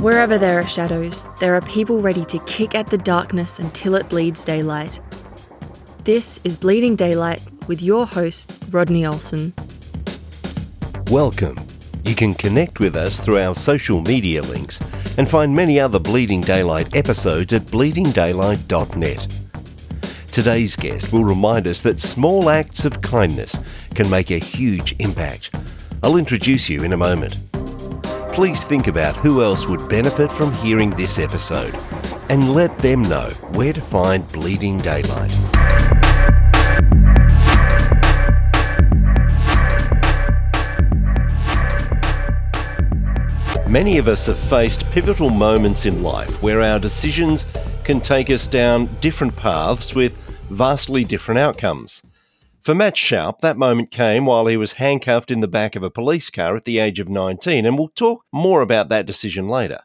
Wherever there are shadows, there are people ready to kick at the darkness until it bleeds daylight. This is Bleeding Daylight with your host, Rodney Olson. Welcome. You can connect with us through our social media links and find many other Bleeding Daylight episodes at bleedingdaylight.net. Today's guest will remind us that small acts of kindness can make a huge impact. I'll introduce you in a moment. Please think about who else would benefit from hearing this episode and let them know where to find Bleeding Daylight. Many of us have faced pivotal moments in life where our decisions can take us down different paths with vastly different outcomes. For Matt Sharp, that moment came while he was handcuffed in the back of a police car at the age of 19, and we'll talk more about that decision later.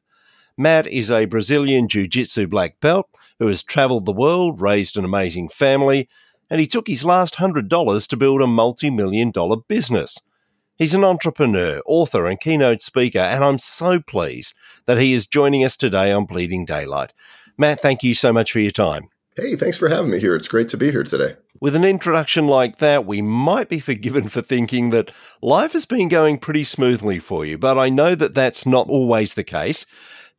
Matt is a Brazilian Jiu Jitsu black belt who has travelled the world, raised an amazing family, and he took his last $100 to build a multi million dollar business. He's an entrepreneur, author, and keynote speaker, and I'm so pleased that he is joining us today on Bleeding Daylight. Matt, thank you so much for your time. Hey, thanks for having me here. It's great to be here today. With an introduction like that, we might be forgiven for thinking that life has been going pretty smoothly for you, but I know that that's not always the case.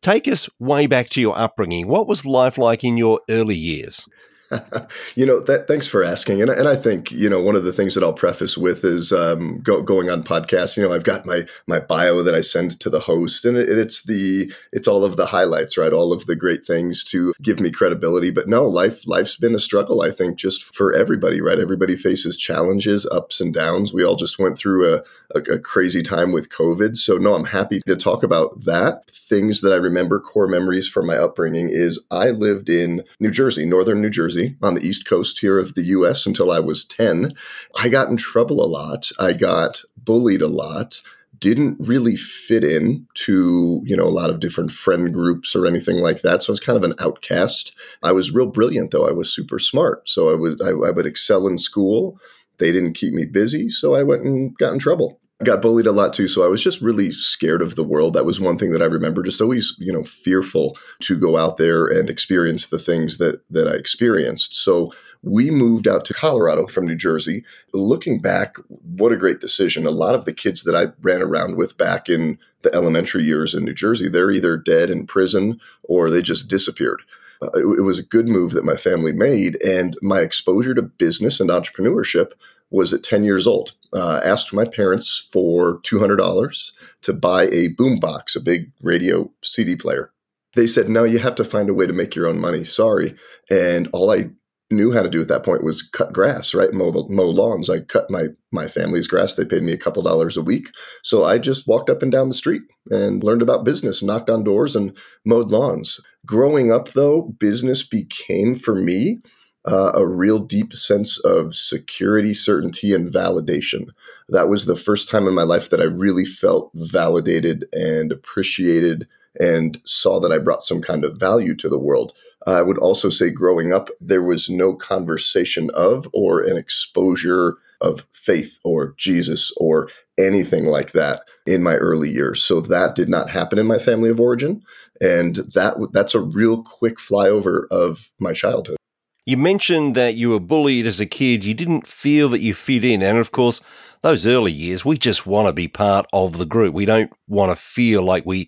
Take us way back to your upbringing. What was life like in your early years? you know, that, thanks for asking. And, and I think, you know, one of the things that I'll preface with is um, go, going on podcasts. You know, I've got my my bio that I send to the host, and it, it's the it's all of the highlights, right? All of the great things to give me credibility. But no, life life's been a struggle. I think just for everybody, right? Everybody faces challenges, ups and downs. We all just went through a, a, a crazy time with COVID. So no, I'm happy to talk about that. Things that I remember, core memories from my upbringing is I lived in New Jersey, northern New Jersey on the East Coast here of the US until I was 10. I got in trouble a lot. I got bullied a lot didn't really fit in to you know a lot of different friend groups or anything like that so i was kind of an outcast i was real brilliant though i was super smart so i was I, I would excel in school they didn't keep me busy so i went and got in trouble I got bullied a lot too. So I was just really scared of the world. That was one thing that I remember, just always, you know, fearful to go out there and experience the things that that I experienced. So we moved out to Colorado from New Jersey. Looking back, what a great decision. A lot of the kids that I ran around with back in the elementary years in New Jersey, they're either dead in prison or they just disappeared. Uh, it, was a good move that my family made. And my exposure to business and entrepreneurship was at 10 years old. Uh, asked my parents for $200 to buy a boombox, a big radio CD player. They said, no, you have to find a way to make your own money. Sorry. And all I knew how to do at that point was cut grass, right? Mow, mow lawns. I cut my, my family's grass. They paid me a couple dollars a week. So I just walked up and down the street and learned about business, knocked on doors and mowed lawns. Growing up, though, business became for me uh, a real deep sense of security, certainty, and validation. That was the first time in my life that I really felt validated and appreciated and saw that I brought some kind of value to the world. I would also say growing up, there was no conversation of or an exposure of faith or Jesus or anything like that in my early years. So that did not happen in my family of origin. And that that's a real quick flyover of my childhood. You mentioned that you were bullied as a kid. You didn't feel that you fit in. And of course, those early years, we just want to be part of the group. We don't want to feel like we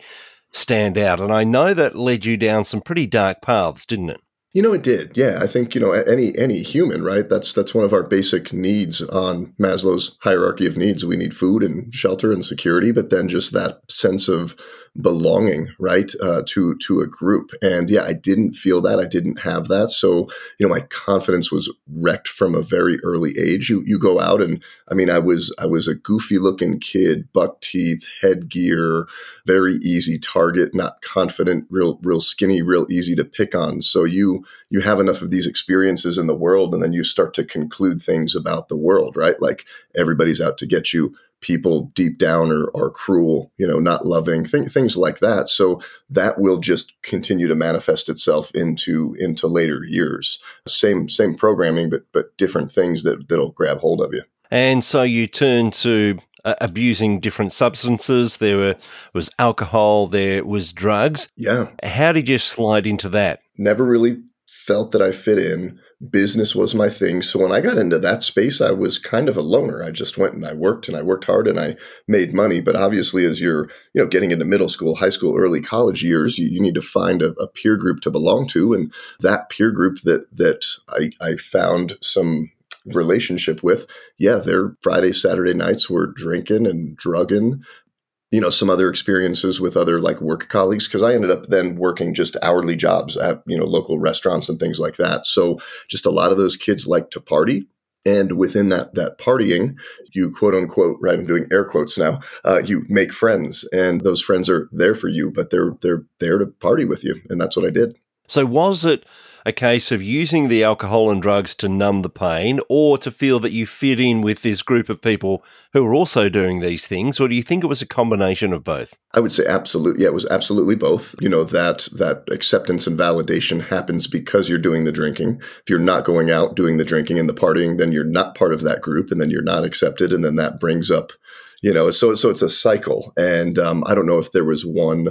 stand out. And I know that led you down some pretty dark paths, didn't it? You know, it did. Yeah, I think you know any any human, right? That's that's one of our basic needs on Maslow's hierarchy of needs. We need food and shelter and security, but then just that sense of belonging, right, uh, to to a group. And yeah, I didn't feel that. I didn't have that. So you know, my confidence was wrecked from a very early age. You you go out and I mean, I was I was a goofy looking kid, buck teeth, headgear, very easy target, not confident, real real skinny, real easy to pick on. So you you have enough of these experiences in the world, and then you start to conclude things about the world, right? Like everybody's out to get you people deep down are, are cruel, you know, not loving, th- things like that. So that will just continue to manifest itself into into later years. Same same programming, but but different things that that'll grab hold of you. And so you turn to uh, abusing different substances. There were, was alcohol. There was drugs. Yeah. How did you slide into that? Never really felt that I fit in. Business was my thing. So when I got into that space, I was kind of a loner. I just went and I worked and I worked hard and I made money. But obviously, as you're, you know, getting into middle school, high school, early college years, you, you need to find a, a, peer group to belong to. And that peer group that that I, I found some relationship with, yeah, their Friday, Saturday nights were drinking and drugging, you know some other experiences with other like work colleagues because i ended up then working just hourly jobs at you know local restaurants and things like that. So just a lot of those kids like to party. And within that that partying you quote unquote right i'm doing air quotes now uh, you make friends. And those friends are there for you but they're they're there to party with you. And that's what i did. So was it a case of using the alcohol and drugs to numb the pain or to feel that you fit in with this group of people who are also doing these things? Or do you think it was a combination of both? I would say absolutely. Yeah, it was absolutely both. You know, that that acceptance and validation happens because you're doing the drinking. If you're not going out doing the drinking and the partying, then you're not part of that group and then you're not accepted. And then that brings up, you know, so so it's a cycle. And um, I don't know if there was one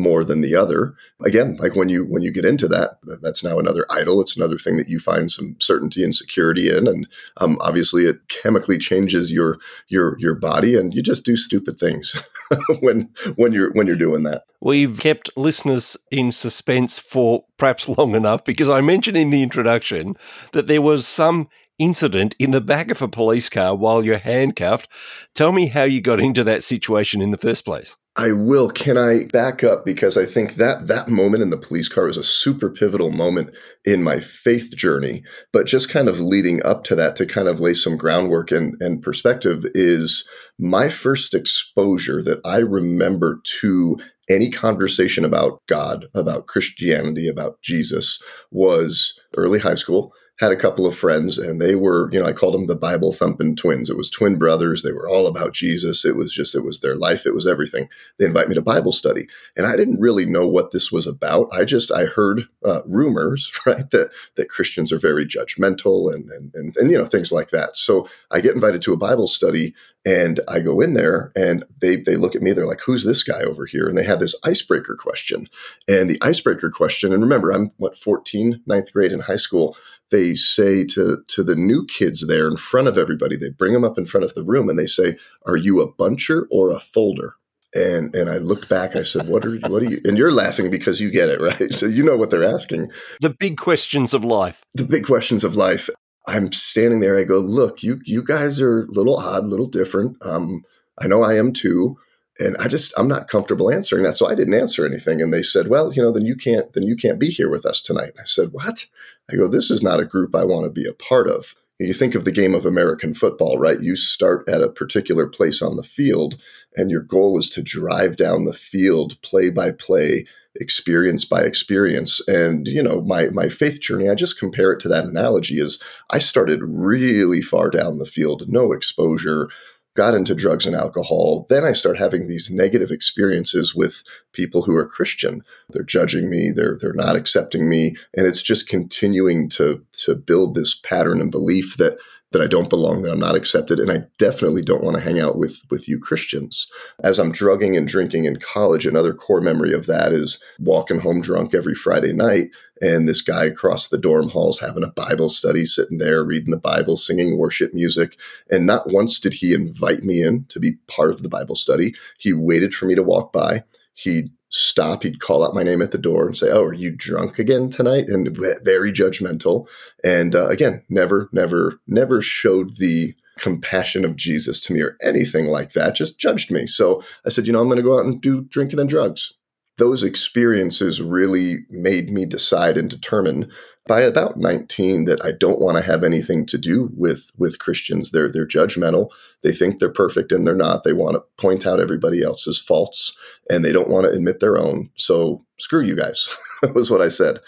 more than the other. Again like when you when you get into that that's now another idol. It's another thing that you find some certainty and security in. And um, obviously it chemically changes your your your body and you just do stupid things when when you're when you're doing that. We've kept listeners in suspense for perhaps long enough because i mentioned in the introduction that there was some incident in the back of a police car while you're handcuffed. Tell me how you got into that situation in the first place I will. Can I back up because I think that that moment in the police car was a super pivotal moment in my faith journey. But just kind of leading up to that to kind of lay some groundwork and, and perspective is my first exposure that I remember to any conversation about God, about Christianity, about Jesus was early high school had a couple of friends and they were, you know, I called them the Bible thumping twins. It was twin brothers. They were all about Jesus. It was just, it was their life. It was everything. They invite me to Bible study. And I didn't really know what this was about. I just, I heard uh, rumors, right, that, that Christians are very judgmental and, and, and, and, you know, things like that. So I get invited to a Bible study and I go in there and they, they look at me, they're like, who's this guy over here? And they have this icebreaker question. And the icebreaker question, and remember, I'm what, 14, ninth grade in high school they say to to the new kids there in front of everybody they bring them up in front of the room and they say are you a buncher or a folder? And and I looked back I said what are what are you and you're laughing because you get it right? So you know what they're asking. The big questions of life. The big questions of life. I'm standing there I go look you you guys are a little odd a little different. Um I know I am too and I just I'm not comfortable answering that. So I didn't answer anything and they said well you know then you can't then you can't be here with us tonight. And I said what I go, this is not a group I want to be a part of. You think of the game of American football, right? You start at a particular place on the field, and your goal is to drive down the field play by play, experience by experience. And, you know, my, my faith journey, I just compare it to that analogy is I started really far down the field, no exposure, got into drugs and alcohol, then I start having these negative experiences with people who are Christian. They're judging me, they're they're not accepting me, and it's just continuing to to build this pattern and belief that that I don't belong, that I'm not accepted, and I definitely don't want to hang out with with you Christians. As I'm drugging and drinking in college, another core memory of that is walking home drunk every Friday night, and this guy across the dorm halls having a Bible study, sitting there reading the Bible, singing worship music, and not once did he invite me in to be part of the Bible study. He waited for me to walk by. He'd stop. He'd call out my name at the door and say, "Oh, are you drunk again tonight?" And very judgmental. And uh, again, never, never, never showed the compassion of Jesus to me or anything like that. Just judged me. So I said, "You know, I'm going to go out and do drinking and drugs." Those experiences really made me decide and determine by about 19 that I don't want to have anything to do with with Christians. They're they're judgmental. They think they're perfect and they're not. They want to point out everybody else's faults and they don't want to admit their own. So screw you guys. that was what I said.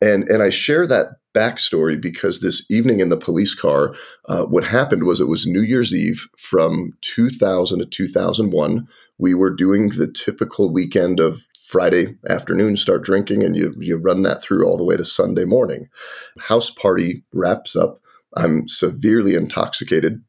And and I share that backstory because this evening in the police car, uh, what happened was it was New Year's Eve from 2000 to 2001. We were doing the typical weekend of Friday afternoon start drinking and you you run that through all the way to Sunday morning. House party wraps up. I'm severely intoxicated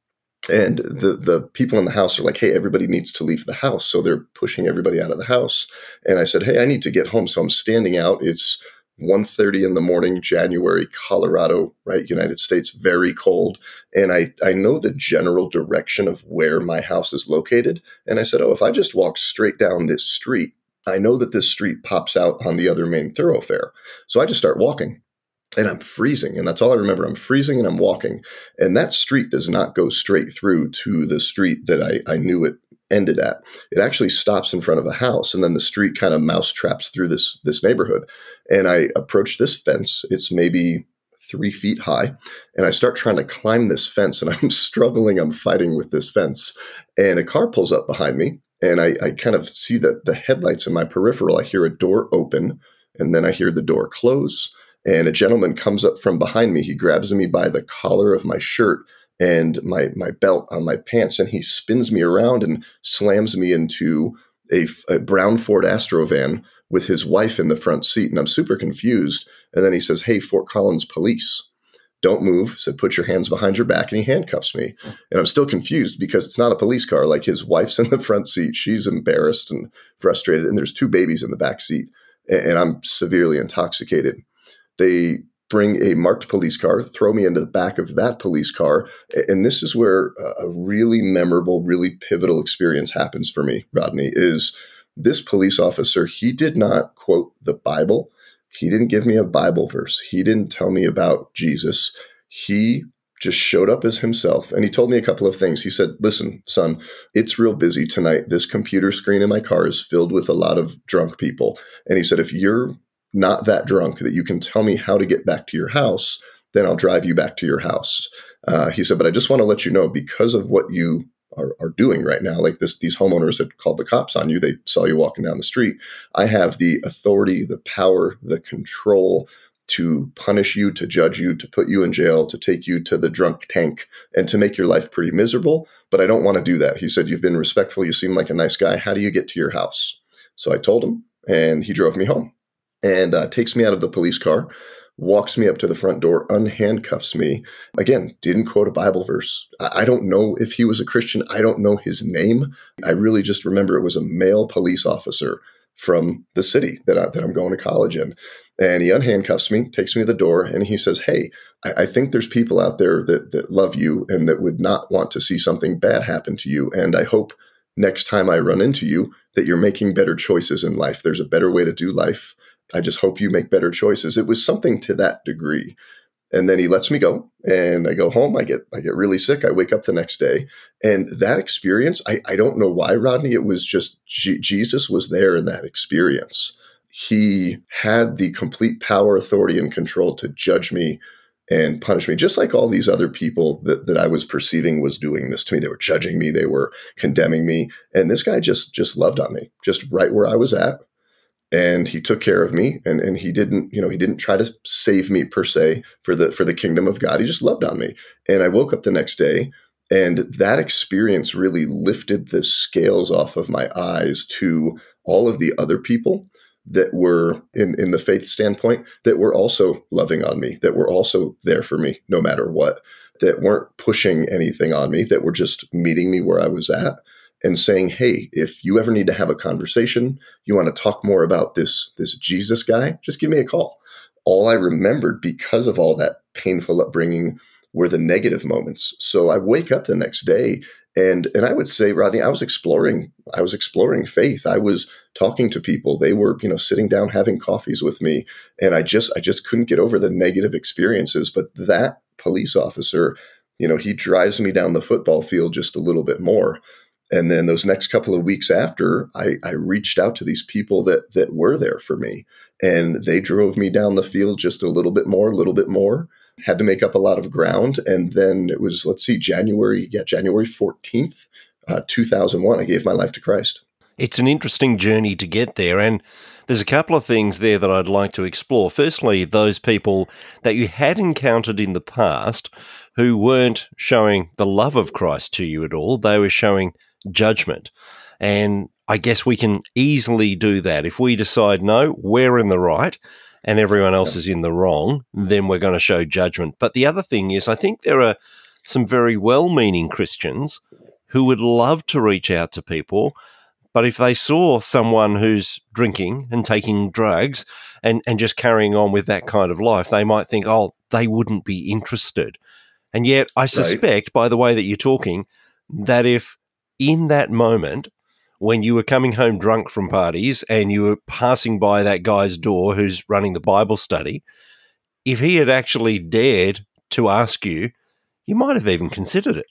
and the the people in the house are like hey everybody needs to leave the house. So they're pushing everybody out of the house. And i said hey i need to get home. So i'm standing out. It's 1.30 in the morning january colorado right? United states very cold. And I, I know the general direction of where my house is located. And i said oh if i just walk straight down this street i know that this street pops out on the other main thoroughfare so i just start walking and I'm freezing. And that's all I remember. I'm freezing and I'm walking. And that street does not go straight through to the street that I, I knew it ended at. It actually stops in front of a house. And then the street kind of mouse traps through this, this neighborhood. And I approach this fence. It's maybe three feet high. And I start trying to climb this fence. And I'm struggling. I'm fighting with this fence. And a car pulls up behind me. And I, I kind of see that the headlights in my peripheral. I hear a door open. And then I hear the door close and a gentleman comes up from behind me. He grabs me by the collar of my shirt and my my belt on my pants, and he spins me around and slams me into a, a brown Ford Astro van with his wife in the front seat. And I'm super confused. And then he says, "Hey, Fort Collins police." Don't move. Said, put your hands behind your back, and he handcuffs me. And I'm still confused because it's not a police car. Like his wife's in the front seat, she's embarrassed and frustrated, and there's two babies in the back seat, and I'm severely intoxicated. They bring a marked police car, throw me into the back of that police car. And this is where a really memorable, really pivotal experience happens for me, Rodney, is this police officer, he did not quote the Bible. He didn't give me a Bible verse. He didn't tell me about Jesus. He just showed up as himself and he told me a couple of things. He said, Listen, son, it's real busy tonight. This computer screen in my car is filled with a lot of drunk people. And he said, If you're not that drunk that you can tell me how to get back to your house, then I'll drive you back to your house. Uh, he said, but I just want to let you know because of what you are, are, doing right now, like this, these homeowners had called the cops on you. They saw you walking down the street. I have the authority, the power, the control to punish you, to judge you, to put you in jail, to take you to the drunk tank, and to make your life pretty miserable. But I don't want to do that. He said, You've been respectful. You seem like a nice guy. How do you get to your house? So I told him, and he drove me home and uh, takes me out of the police car, walks me up to the front door, unhandcuffs me. Again, didn't quote a Bible verse. I don't know if he was a Christian. I don't know his name. I really just remember it was a male police officer from the city that, I, that I'm going to college in. And he unhandcuffs me, takes me to the door, and he says, Hey, I, I think there's people out there that, that love you and that would not want to see something bad happen to you. And I hope next time I run into you that you're making better choices in life. There's a better way to do life. I just hope you make better choices. It was something to that degree. And then he lets me go and I go home. I get I get really sick. I wake up the next day. And that experience, I, I don't know why, Rodney. It was just G- Jesus was there in that experience. He had the complete power, authority, and control to judge me and punish me, just like all these other people that, that I was perceiving was doing this to me. They were judging me, they were condemning me. And this guy just just loved on me, just right where I was at and he took care of me and, and he didn't you know he didn't try to save me per se for the for the kingdom of god. He just loved on me. And i woke up the next day and that experience really lifted the scales off of my eyes to all of the other people that were in in the faith standpoint that were also loving on me that were also there for me no matter what that weren't pushing anything on me that were just meeting me where i was at and saying, "Hey, if you ever need to have a conversation, you want to talk more about this this Jesus guy, just give me a call." All I remembered because of all that painful upbringing were the negative moments. So I wake up the next day and and I would say, Rodney, I was exploring. I was exploring faith. I was talking to people. They were, you know, sitting down having coffees with me, and I just I just couldn't get over the negative experiences. But that police officer, you know, he drives me down the football field just a little bit more. And then those next couple of weeks after, I, I reached out to these people that that were there for me, and they drove me down the field just a little bit more, a little bit more. Had to make up a lot of ground, and then it was let's see, January, yeah, January fourteenth, uh, two thousand one. I gave my life to Christ. It's an interesting journey to get there, and there's a couple of things there that I'd like to explore. Firstly, those people that you had encountered in the past who weren't showing the love of Christ to you at all; they were showing judgment. And I guess we can easily do that. If we decide, no, we're in the right and everyone else is in the wrong, then we're going to show judgment. But the other thing is, I think there are some very well meaning Christians who would love to reach out to people. But if they saw someone who's drinking and taking drugs and, and just carrying on with that kind of life, they might think, oh, they wouldn't be interested. And yet, I suspect, right. by the way that you're talking, that if in that moment, when you were coming home drunk from parties and you were passing by that guy's door who's running the Bible study, if he had actually dared to ask you, you might have even considered it.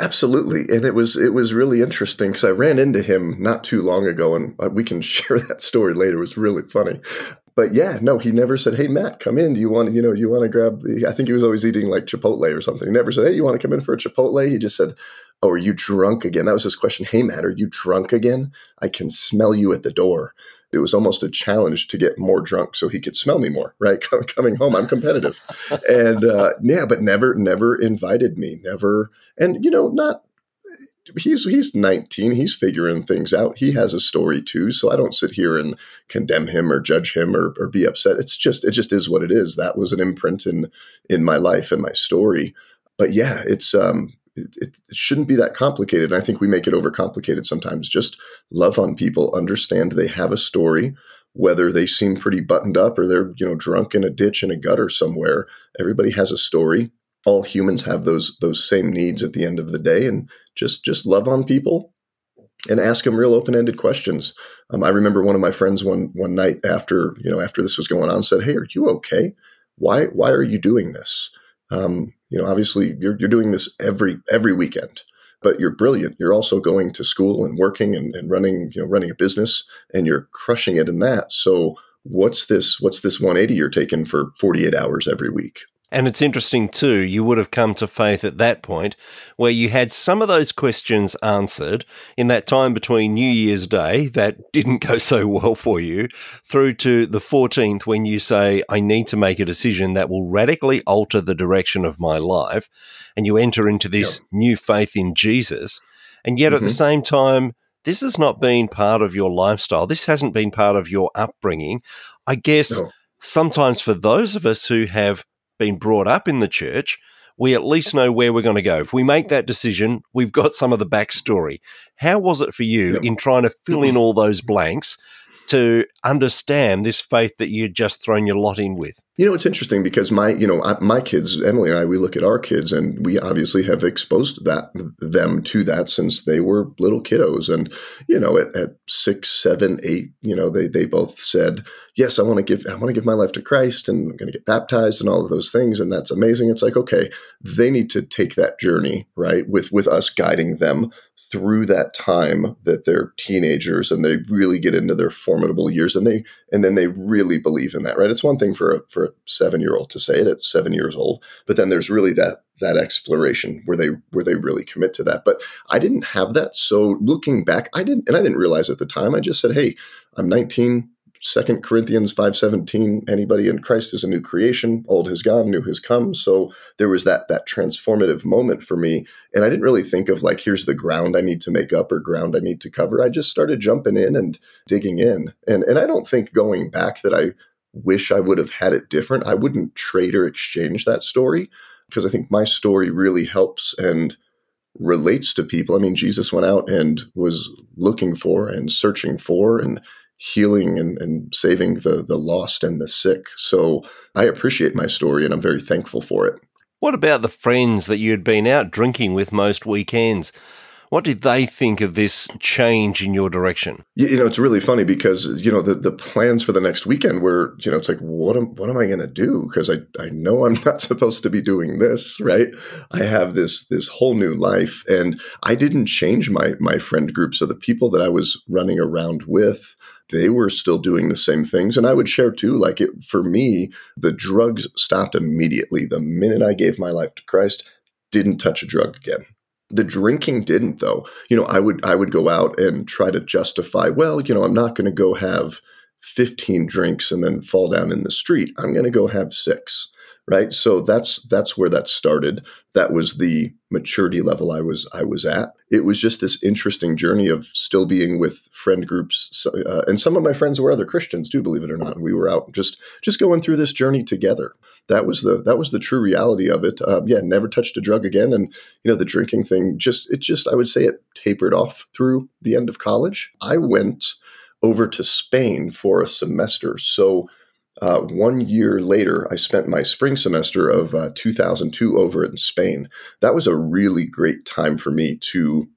Absolutely, and it was it was really interesting because I ran into him not too long ago, and uh, we can share that story later. It was really funny, but yeah, no, he never said, "Hey, Matt, come in. Do you want you know you want to grab the?" I think he was always eating like Chipotle or something. He never said, "Hey, you want to come in for a Chipotle?" He just said, "Oh, are you drunk again?" That was his question. Hey, Matt, are you drunk again? I can smell you at the door it was almost a challenge to get more drunk so he could smell me more right coming home i'm competitive and uh, yeah but never never invited me never and you know not he's he's 19 he's figuring things out he has a story too so i don't sit here and condemn him or judge him or, or be upset it's just it just is what it is that was an imprint in in my life and my story but yeah it's um it, it, shouldn't be that complicated. I think we make it overcomplicated sometimes. Just love on people, understand they have a story, whether they seem pretty buttoned up or they're you know drunk in a ditch in a gutter somewhere. Everybody has a story. All humans have those those same needs at the end of the day, and just just love on people and ask them real open ended questions. Um, I remember one of my friends one one night after you know after this was going on said, "Hey, are you okay? Why why are you doing this?" Um, you know, obviously you're, you're doing this every every weekend, but you're brilliant. You're also going to school and working and, and running, you know, running a business, and you're crushing it in that. So what's this? What's this 180 you're taking for 48 hours every week? And it's interesting too, you would have come to faith at that point where you had some of those questions answered in that time between New Year's Day that didn't go so well for you through to the 14th when you say, I need to make a decision that will radically alter the direction of my life. And you enter into this yep. new faith in Jesus. And yet mm-hmm. at the mm-hmm. same time, this has not been part of your lifestyle. This hasn't been part of your upbringing. I guess no. sometimes for those of us who have been brought up in the church, we at least know where we're going to go. If we make that decision, we've got some of the backstory. How was it for you yep. in trying to fill in all those blanks to understand this faith that you'd just thrown your lot in with? You know, it's interesting because my, you know, my kids, Emily and I, we look at our kids, and we obviously have exposed that them to that since they were little kiddos, and you know, at, at six, seven, eight, you know, they they both said, "Yes, I want to give, I want to give my life to Christ, and I'm going to get baptized, and all of those things," and that's amazing. It's like, okay, they need to take that journey, right, with with us guiding them through that time that they're teenagers and they really get into their formidable years, and they and then they really believe in that, right? It's one thing for a, for a seven year old to say it at seven years old, but then there's really that that exploration where they where they really commit to that. But I didn't have that, so looking back, I didn't, and I didn't realize at the time. I just said, "Hey, I'm 19." Second Corinthians 5:17 anybody in Christ is a new creation old has gone new has come so there was that that transformative moment for me and I didn't really think of like here's the ground I need to make up or ground I need to cover I just started jumping in and digging in and and I don't think going back that I wish I would have had it different I wouldn't trade or exchange that story because I think my story really helps and relates to people. I mean, Jesus went out and was looking for and searching for and healing and, and saving the the lost and the sick. So I appreciate my story and I'm very thankful for it. What about the friends that you'd been out drinking with most weekends? What did they think of this change in your direction? You, know, it's really funny because you know the, the plans for the next weekend were, you know, it's like what am what am I going to do? Because I I know I'm not supposed to be doing this, right? I have this this whole new life, and I didn't change my my friend group. So the people that I was running around with, they were still doing the same things. And I would share too, like it, for me, the drugs stopped immediately. The minute I gave my life to Christ, didn't touch a drug again. The drinking didn't though. You know, I would I would go out and try to justify, well, you know, I'm not going to go have 15 drinks and then fall down in the street. I'm going to go have 6 right? So that's that's where that started. That was the maturity level i was i was at. It was just this interesting journey of still being with friend groups uh, and some of my friends were other christians too believe it or not. We were out just just going through this journey together. That was the that was the true reality of it. Um, yeah never touched a drug again. And you know the drinking thing just it just i would say it tapered off through the end of college. I went over to spain for a semester. So uh, one year later, I spent my spring semester of uh, 2002 over in Spain. That was a really great time for me to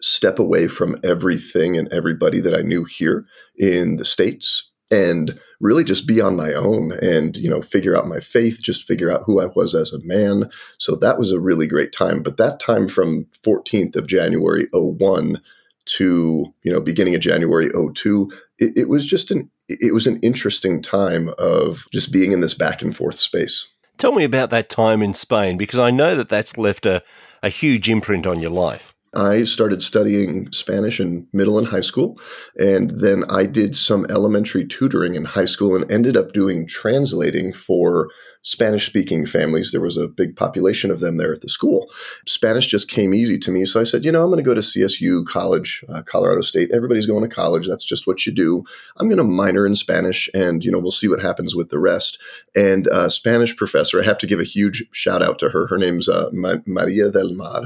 step away from everything and everybody that I knew here in the States and really just be on my own and you know figure out my faith just figure out who i was as a man so that was a really great time but that time from 14th of january 01 to you know beginning of january 02 it, it was just an it was an interesting time of just being in this back and forth space. Tell me about that time in Spain because I know that that's left a, a huge imprint on your life. I started studying Spanish in middle and high school. And then I did some elementary tutoring in high school and ended up doing translating for Spanish speaking families. There was a big population of them there at the school. Spanish just came easy to me. So I said, you know, I'm going to go to CSU college, uh, Colorado State. Everybody's going to college. That's just what you do. I'm going to minor in Spanish and, you know, we'll see what happens with the rest. And uh, Spanish professor, I have to give a huge shout out to her. Her name's uh, Maria del Mar.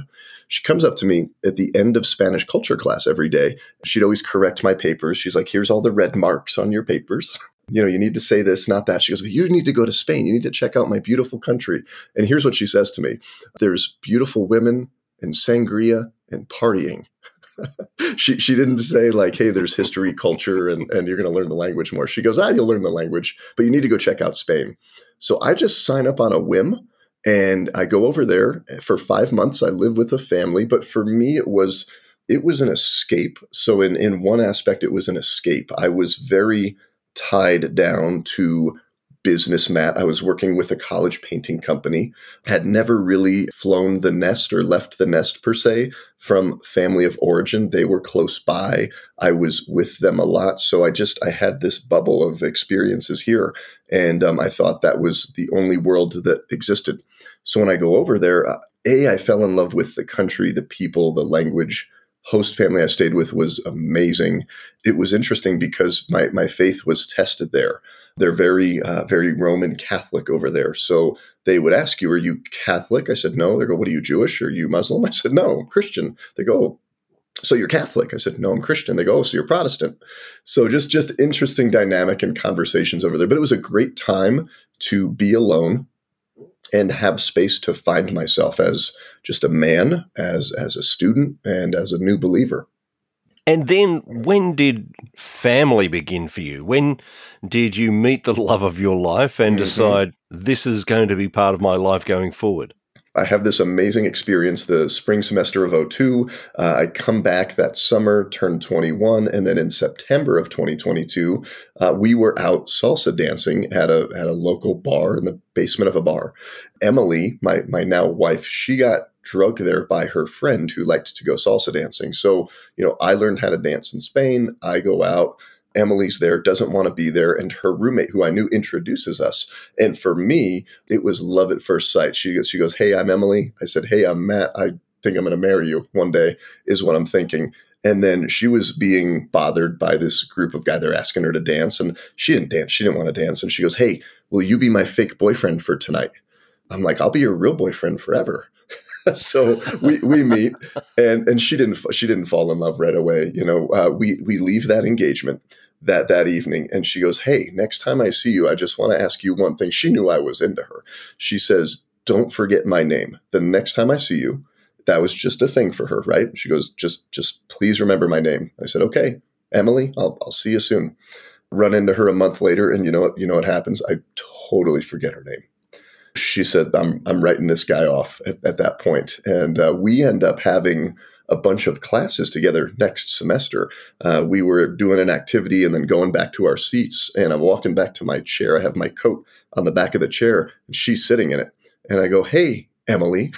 She comes up to me at the end of Spanish culture class every day. She'd always correct my papers. She's like, here's all the red marks on your papers you know, you need to say this, not that. She goes, but you need to go to Spain. You need to check out my beautiful country. And here's what she says to me there's beautiful women and sangria and partying. she she didn't say like, hey, there's history, culture, and, and you're gonna learn the language more. She goes, ah, you'll learn the language, but you need to go check out Spain. So I just sign up on a whim and I go over there eh, for five months. I live with a family, but for me it was it was an escape. So in in one aspect, it was an escape. I was very tied down to business Matt. I was working with a college painting company, had never really flown the nest or left the nest per se from family of origin. They were close by. I was with them a lot. So I just, I had this bubble of experiences here. And um, I thought that was the only world that existed. So when I go over there, uh, A, I fell in love with the country, the people, the language, host family I stayed with was amazing. It was interesting because my, my faith was tested there. They're very, uh, very Roman Catholic over there. So they would ask you, Are you Catholic? I said, No. They go, What are you, Jewish? Are you Muslim? I said, No, I'm Christian. They go, so you're Catholic? I said, no, I'm Christian. They go, oh, so you're Protestant. So just just interesting dynamic and conversations over there. But it was a great time to be alone and have space to find myself as just a man, as as a student, and as a new believer. And then, when did family begin for you? When did you meet the love of your life and mm-hmm. decide this is going to be part of my life going forward? I have this amazing experience the spring semester of 02. Uh, I come back that summer, turned 21, and then in September of 2022, uh, we were out salsa dancing at a at a local bar in the basement of a bar. Emily, my my now wife, she got drugged there by her friend who liked to go salsa dancing. So, you know, I learned how to dance in Spain. I go out. Emily's there, doesn't want to be there, and her roommate, who I knew, introduces us. And for me, it was love at first sight. She goes, she goes, "Hey, I'm Emily." I said, "Hey, I'm Matt. I think I'm going to marry you one day." Is what I'm thinking. And then she was being bothered by this group of guys. They're asking her to dance, and she didn't dance. She didn't want to dance, and she goes, "Hey, will you be my fake boyfriend for tonight?" I'm like, "I'll be your real boyfriend forever." so we, we meet and and she didn't she didn't fall in love right away you know uh, we we leave that engagement that that evening and she goes hey next time i see you i just want to ask you one thing. She knew i was into her. She says don't forget my name. The next time i see you that was just a thing for her right? She goes just just please remember my name. I said okay emily i'll, I'll see you soon. Run into her a month later and you know what you know what happens? I totally forget her name she said i'm, I'm writing this guy off at, at that point and uh, we end up having a bunch of classes together next semester. Uh, we were doing an activity and then going back to our seats. And I'm walking back to my chair. I have my coat on the back of the chair, and she's sitting in it. And I go, "Hey, Emily,"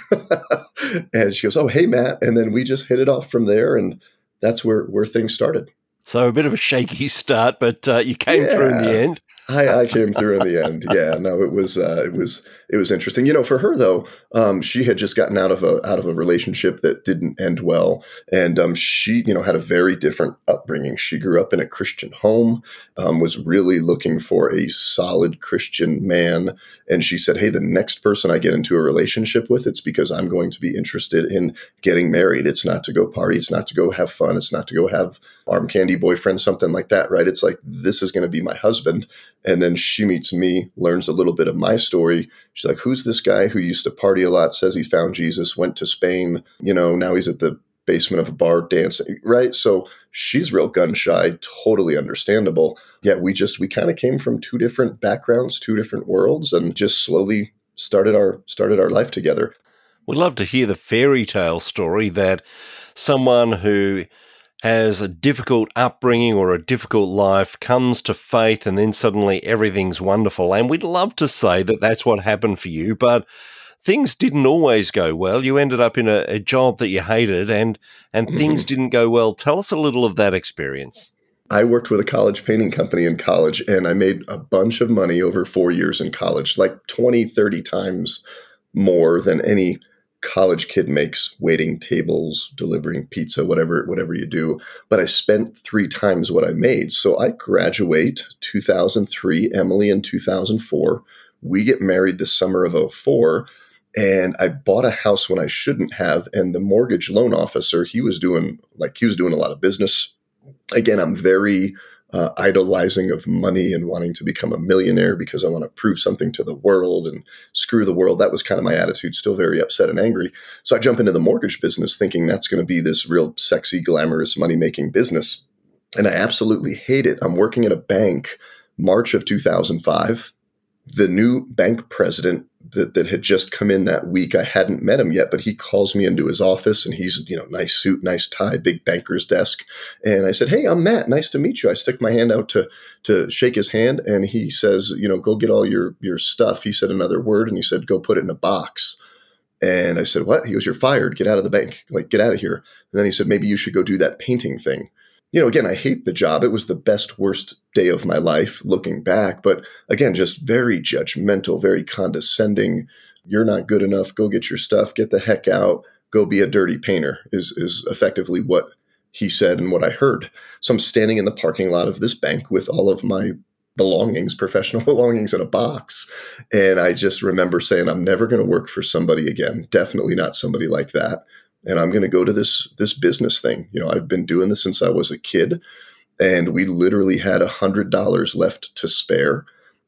and she goes, "Oh, hey, Matt." And then we just hit it off from there, and that's where where things started. So a bit of a shaky start, but uh, you came yeah. through in the end. I, I, came through in the end. Yeah, no, it was uh, it was it was interesting. You know, for her though, um, she had just gotten out of a out of a relationship that didn't end well, and um, she you know had a very different upbringing. She grew up in a Christian home, um, was really looking for a solid Christian man, and she said, "Hey, the next person I get into a relationship with, it's because I'm going to be interested in getting married. It's not to go party. It's not to go have fun. It's not to go have arm candy boyfriend, something like that, right? It's like this is going to be my husband." And then she meets me, learns a little bit of my story. She's like, Who's this guy who used to party a lot, says he found Jesus, went to Spain, you know, now he's at the basement of a bar dancing, right? So she's real gun shy, totally understandable. Yet we just, we kind of came from two different backgrounds, two different worlds, and just slowly started our started our life together. We'd love to hear the fairy tale story that someone who has a difficult upbringing or a difficult life, comes to faith, and then suddenly everything's wonderful. And we'd love to say that that's what happened for you, but things didn't always go well. You ended up in a, a job that you hated, and and things didn't go well. Tell us a little of that experience. I worked with a college painting company in college, and I made a bunch of money over four years in college, like 20, 30 times more than any college kid makes waiting tables, delivering pizza, whatever whatever you do. But I spent three times what I made. So I graduate 2003, Emily in 2004. We get married the summer of 04 and I bought a house when I shouldn't have and the mortgage loan officer, he was doing like he was doing a lot of business. Again, I'm very uh, idolizing of money and wanting to become a millionaire because I want to prove something to the world and screw the world. That was kind of my attitude, still very upset and angry. So I jump into the mortgage business thinking that's going to be this real sexy, glamorous, money making business. And I absolutely hate it. I'm working at a bank March of 2005. The new bank president that, that had just come in that week. I hadn't met him yet, but he calls me into his office and he's, you know, nice suit, nice tie, big banker's desk. And I said, Hey, I'm Matt. Nice to meet you. I stick my hand out to to shake his hand and he says, you know, go get all your your stuff. He said another word and he said, go put it in a box. And I said, What? He goes, You're fired. Get out of the bank. Like, get out of here. And then he said, Maybe you should go do that painting thing you know, again, I hate the job. It was the best, worst day of my life looking back. But again, just very judgmental, very condescending. You're not good enough. Go get your stuff. Get the heck out. Go be a dirty painter is, is effectively what he said and what I heard. So I'm standing in the parking lot of this bank with all of my belongings, professional belongings in a box. And I just remember saying, I'm never going to work for somebody again. Definitely not somebody like that and I'm going to go to this this business thing. You know, I've been doing this since I was a kid, and we literally had a hundred dollars left to spare,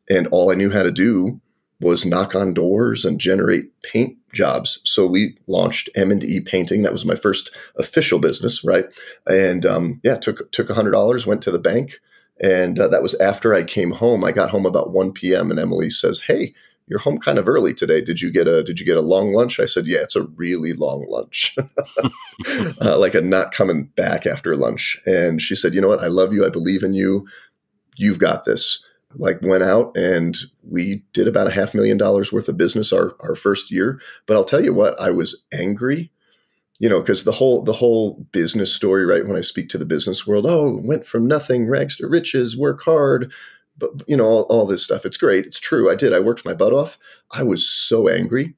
and all I knew how to do was knock on doors and generate paint jobs. So we launched M and E Painting. That was my first official business, right? And um, yeah, took took a hundred dollars, went to the bank, and uh, that was after I came home. I got home about one p.m. and Emily says, "Hey." You're home kind of early today. Did you get a Did you get a long lunch? I said, yeah, it's a really long lunch, uh, like a not coming back after lunch. And she said, you know what? I love you. I believe in you. You've got this. Like went out and we did about a half million dollars worth of business our our first year. But I'll tell you what, I was angry you know because the whole the whole business story right when i speak to the business world oh went from nothing rags to riches work hard but you know all, all, this stuff it's great it's true i did i worked my butt off. I was so angry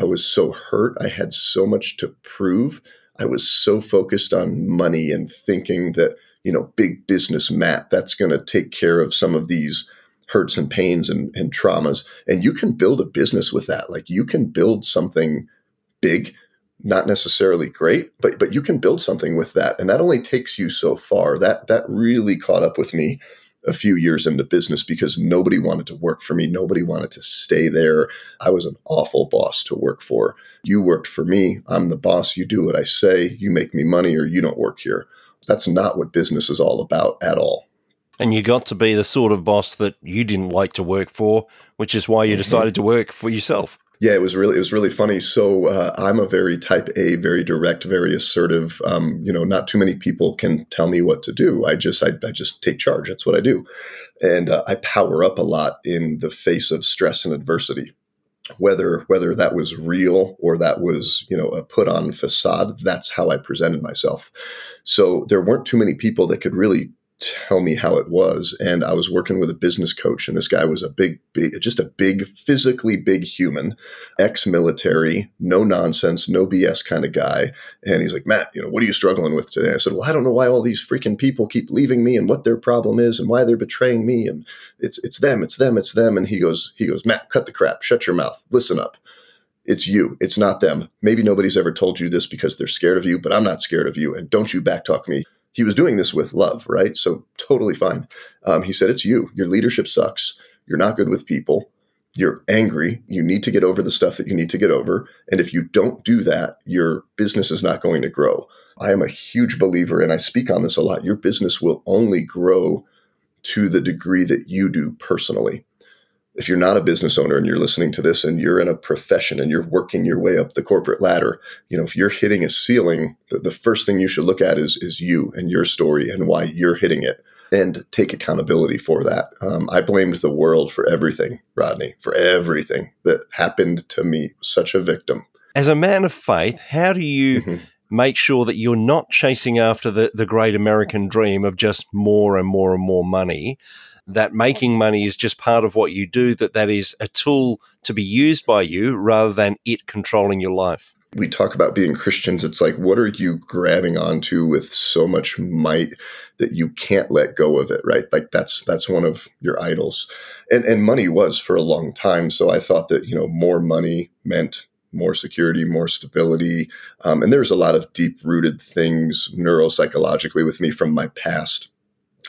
i was so hurt i had so much to prove i was so focused on money and thinking that you know big business matt that's going to take care of some of these hurts and pains and, and traumas and you can build a business with that like you can build something big not necessarily great but but you can build something with that and that only takes you so far that that really caught up with me a few years into business because nobody wanted to work for me. Nobody wanted to stay there. I was an awful boss to work for. You worked for me. I'm the boss. You do what I say. You make me money or you don't work here. That's not what business is all about at all. And you got to be the sort of boss that you didn't like to work for, which is why you mm-hmm. decided to work for yourself. Yeah, it was really it was really funny. So uh, I'm a very type A, very direct, very assertive. Um, you know, not too many people can tell me what to do. I just I, I just take charge. That's what I do, and uh, I power up a lot in the face of stress and adversity. Whether whether that was real or that was you know a put on facade, that's how I presented myself. So there weren't too many people that could really tell me how it was. And I was working with a business coach, and this guy was a big, big just a big, physically big human, ex military, no nonsense, no BS kind of guy. And he's like, Matt, you know, what are you struggling with today? I said, Well, I don't know why all these freaking people keep leaving me and what their problem is and why they're betraying me. And it's it's them, it's them, it's them. And he goes, he goes, Matt, cut the crap, shut your mouth, listen up. It's you. It's not them. Maybe nobody's ever told you this because they're scared of you, but I'm not scared of you. And don't you backtalk me he was doing this with love, right? So totally fine. Um, he said, It's you. Your leadership sucks. You're not good with people. You're angry. You need to get over the stuff that you need to get over. And if you don't do that, your business is not going to grow. I am a huge believer, and I speak on this a lot. Your business will only grow to the degree that you do personally if you're not a business owner and you're listening to this and you're in a profession and you're working your way up the corporate ladder, you know, if you're hitting a ceiling, the, the first thing you should look at is is you and your story and why you're hitting it and take accountability for that. Um, I blamed the world for everything, Rodney, for everything that happened to me. Such a victim. As a man of faith, how do you mm-hmm. make sure that you're not chasing after the, the great American dream of just more and more and more money? That making money is just part of what you do, that that is a tool to be used by you rather than it controlling your life. We talk about being Christians. It's like, what are you grabbing onto with so much might that you can't let go of it, right? Like that's that's one of your idols, and and money was for a long time. So I thought that you know more money meant more security, more stability. Um, and there's a lot of deep rooted things neuropsychologically with me from my past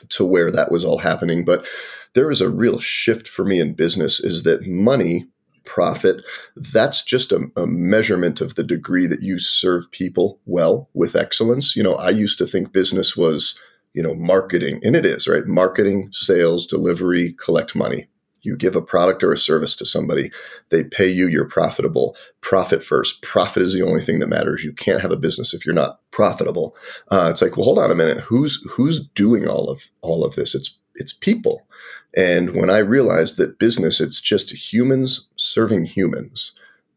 to where that was all happening. But there was a real shift for me in business is that money, profit, that's just a, a, measurement of the degree that you serve people well with excellence. You know, I used to think business was, you know, marketing, and it is, right? Marketing, sales, delivery, collect money. You give a product or a service to somebody, they pay you, you're profitable. Profit first. Profit is the only thing that matters. You can't have a business if you're not profitable. Uh, it's like, well, hold on a minute. Who's who's doing all of all of this? It's it's people. And when I realized that business, it's just humans serving humans.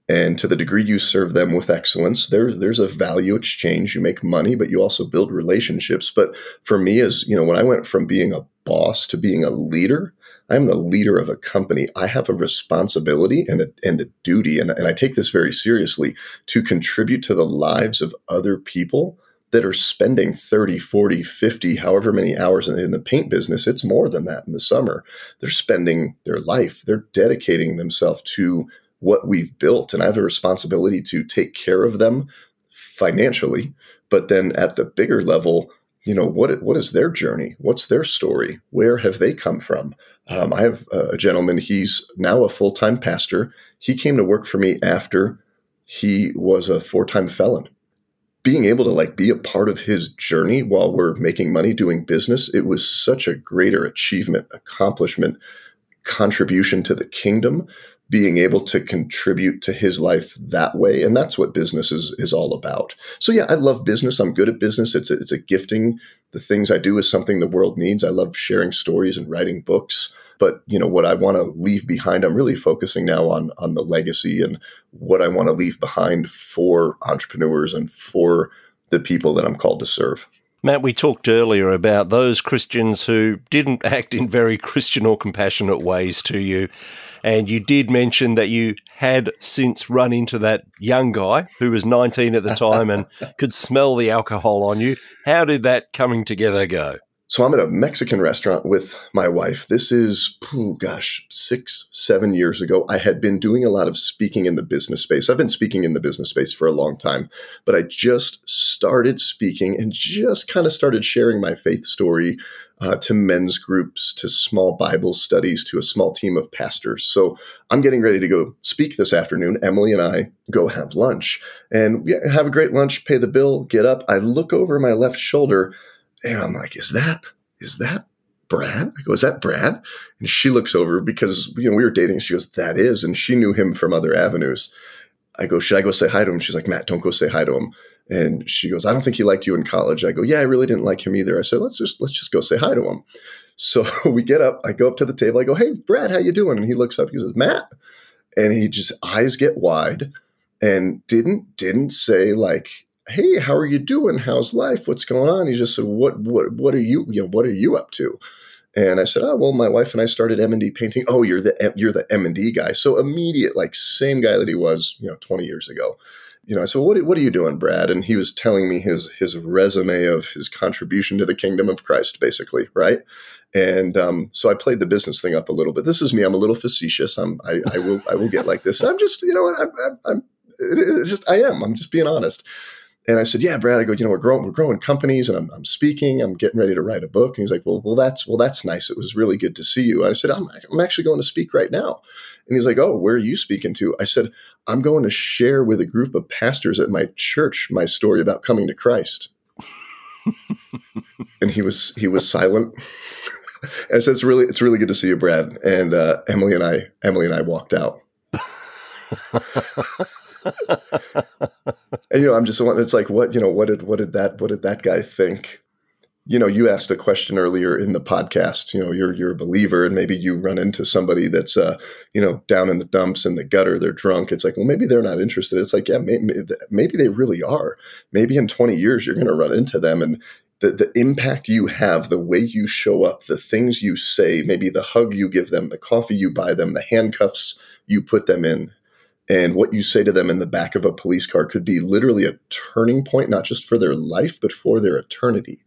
And to the degree you serve them with excellence, there, there's a value exchange. You make money, but you also build relationships. But for me, as you know, when I went from being a boss to being a leader, I'm the leader of a company. I have a responsibility and a, and a duty, and, and I take this very seriously, to contribute to the lives of other people that are spending 30, 40, 50, however many hours in, in the paint business. It's more than that in the summer. They're spending their life, they're dedicating themselves to what we've built. And I have a responsibility to take care of them financially. But then at the bigger level, you know, what, what is their journey? What's their story? Where have they come from? Um, I have a gentleman, he's now a full time pastor. He came to work for me after he was a four time felon. Being able to like be a part of his journey while we're making money doing business, it was such a greater achievement, accomplishment, contribution to the kingdom being able to contribute to his life that way. And that's what business is is all about. So yeah i love business. I'm good at business. It's a, it's a gifting. The things i do is something the world needs. I love sharing stories and writing books. But you know what i want to leave behind i'm really focusing now on on the legacy and what i want to leave behind for entrepreneurs and for the people that i'm called to serve Matt, we talked earlier about those Christians who didn't act in very Christian or compassionate ways to you. And you did mention that you had since run into that young guy who was 19 at the time and could smell the alcohol on you. How did that coming together go? So I'm at a Mexican restaurant with my wife. This is, oh gosh, six, seven years ago. I had been doing a lot of speaking in the business space. I've been speaking in the business space for a long time, but I just started speaking and just kind of started sharing my faith story uh, to men's groups, to small Bible studies, to a small team of pastors. So I'm getting ready to go speak this afternoon. Emily and I go have lunch and have a great lunch, pay the bill, get up. I look over my left shoulder and I'm like, is that, is that Brad? I go, is that Brad? And she looks over because, you know, we were dating. She goes, that is. And she knew him from other avenues. I go, should I go say hi to him? She's like, Matt, don't go say hi to him. And she goes, I don't think he liked you in college. I go, yeah, I really didn't like him either. I said, let's just, let's just go say hi to him. So we get up, I go up to the table. I go, hey, Brad, how you doing? And he looks up, he says, Matt. And he just eyes get wide and didn't, didn't say like, "Hey, how are you doing? How's life? What's going on?" He just said, "What what what are you you know what are you up to?" And I said, "Oh, well, my wife and I started M and D painting." Oh, you're the you're the M and D guy. So immediate, like same guy that he was, you know, 20 years ago. You know, I said, "What what are you doing, Brad?" And he was telling me his his resume of his contribution to the kingdom of Christ, basically, right? And um, so I played the business thing up a little bit. This is me. I'm a little facetious. I'm I, I will I will get like this. I'm just you know what I'm, I'm, I'm just I am. I'm just being honest. And I said, "Yeah, Brad." I go, "You know, we're growing, we're growing companies, and I'm, I'm speaking. I'm getting ready to write a book." And he's like, "Well, well, that's well, that's nice. It was really good to see you." And I said, "I'm, I'm actually going to speak right now." And he's like, "Oh, where are you speaking to?" I said, "I'm going to share with a group of pastors at my church my story about coming to Christ." and he was he was silent. and I said, "It's really it's really good to see you, Brad." And uh, Emily and I Emily and I walked out. and you know, I'm just it's like what you know, what did what did that what did that guy think? You know, you asked a question earlier in the podcast. You know, you're you're a believer, and maybe you run into somebody that's uh, you know, down in the dumps in the gutter. They're drunk. It's like, well, maybe they're not interested. It's like, yeah, maybe, maybe they really are. Maybe in 20 years you're going to run into them, and the, the impact you have, the way you show up, the things you say, maybe the hug you give them, the coffee you buy them, the handcuffs you put them in, and what you say to them in the back of a police car could be literally a turning point, not just for their life, but for their eternity.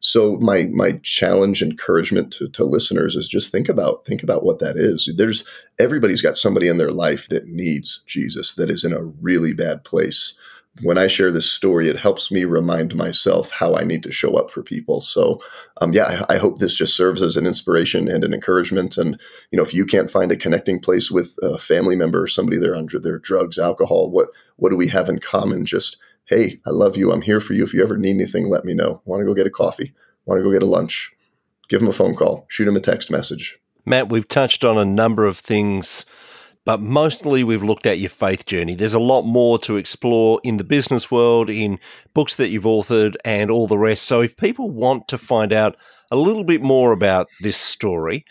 So my my challenge, encouragement to, to listeners is just think about think about what that is. There's everybody's got somebody in their life that needs Jesus, that is in a really bad place when I share this story, it helps me remind myself how I need to show up for people. So, um, yeah, I, I, hope this just serves as an inspiration and an encouragement. And you know, if you can't find a connecting place with a family member or somebody there under their drugs, alcohol, what what do we have in common? Just hey, I love you. I'm here for you. If you ever need anything, let me know. Want to go get a coffee? Want to go get a lunch? Give them a phone call. Shoot them a text message. Matt, we've touched on a number of things but mostly we've looked at your faith journey. There's a lot more to explore in the business world, in books that you've authored, and all the rest. So if people want to find out a little bit more about this story,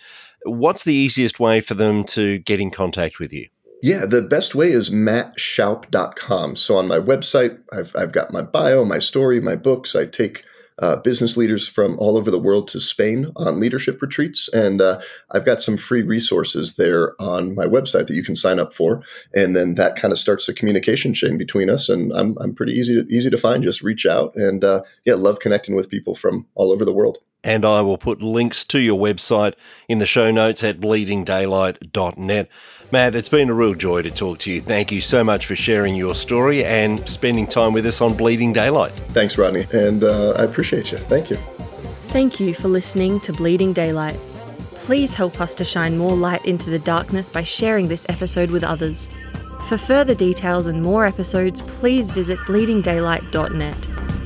what's the easiest way for them to get in contact with you? Yeah, the best way is mattshoup.com. So on my website, I've, I've got my bio, my story, my books. I take uh, business leaders from all over the world to Spain on leadership retreats. And uh, I've got some free resources there on my website that you can sign up for. And then that kind of starts the communication chain between us. And I'm, I'm pretty easy to, easy to find. Just reach out. And uh, yeah, love connecting with people from all over the world and I will put links to your website in the show notes at bleedingdaylight.net. Matt, it's been a real joy to talk to you. Thank you so much for sharing your story and spending time with us on Bleeding Daylight. Thanks, Rodney, and uh, I appreciate you. Thank you. Thank you for listening to Bleeding Daylight. Please help us to shine more light into the darkness by sharing this episode with others. For further details and more episodes, please visit bleedingdaylight.net.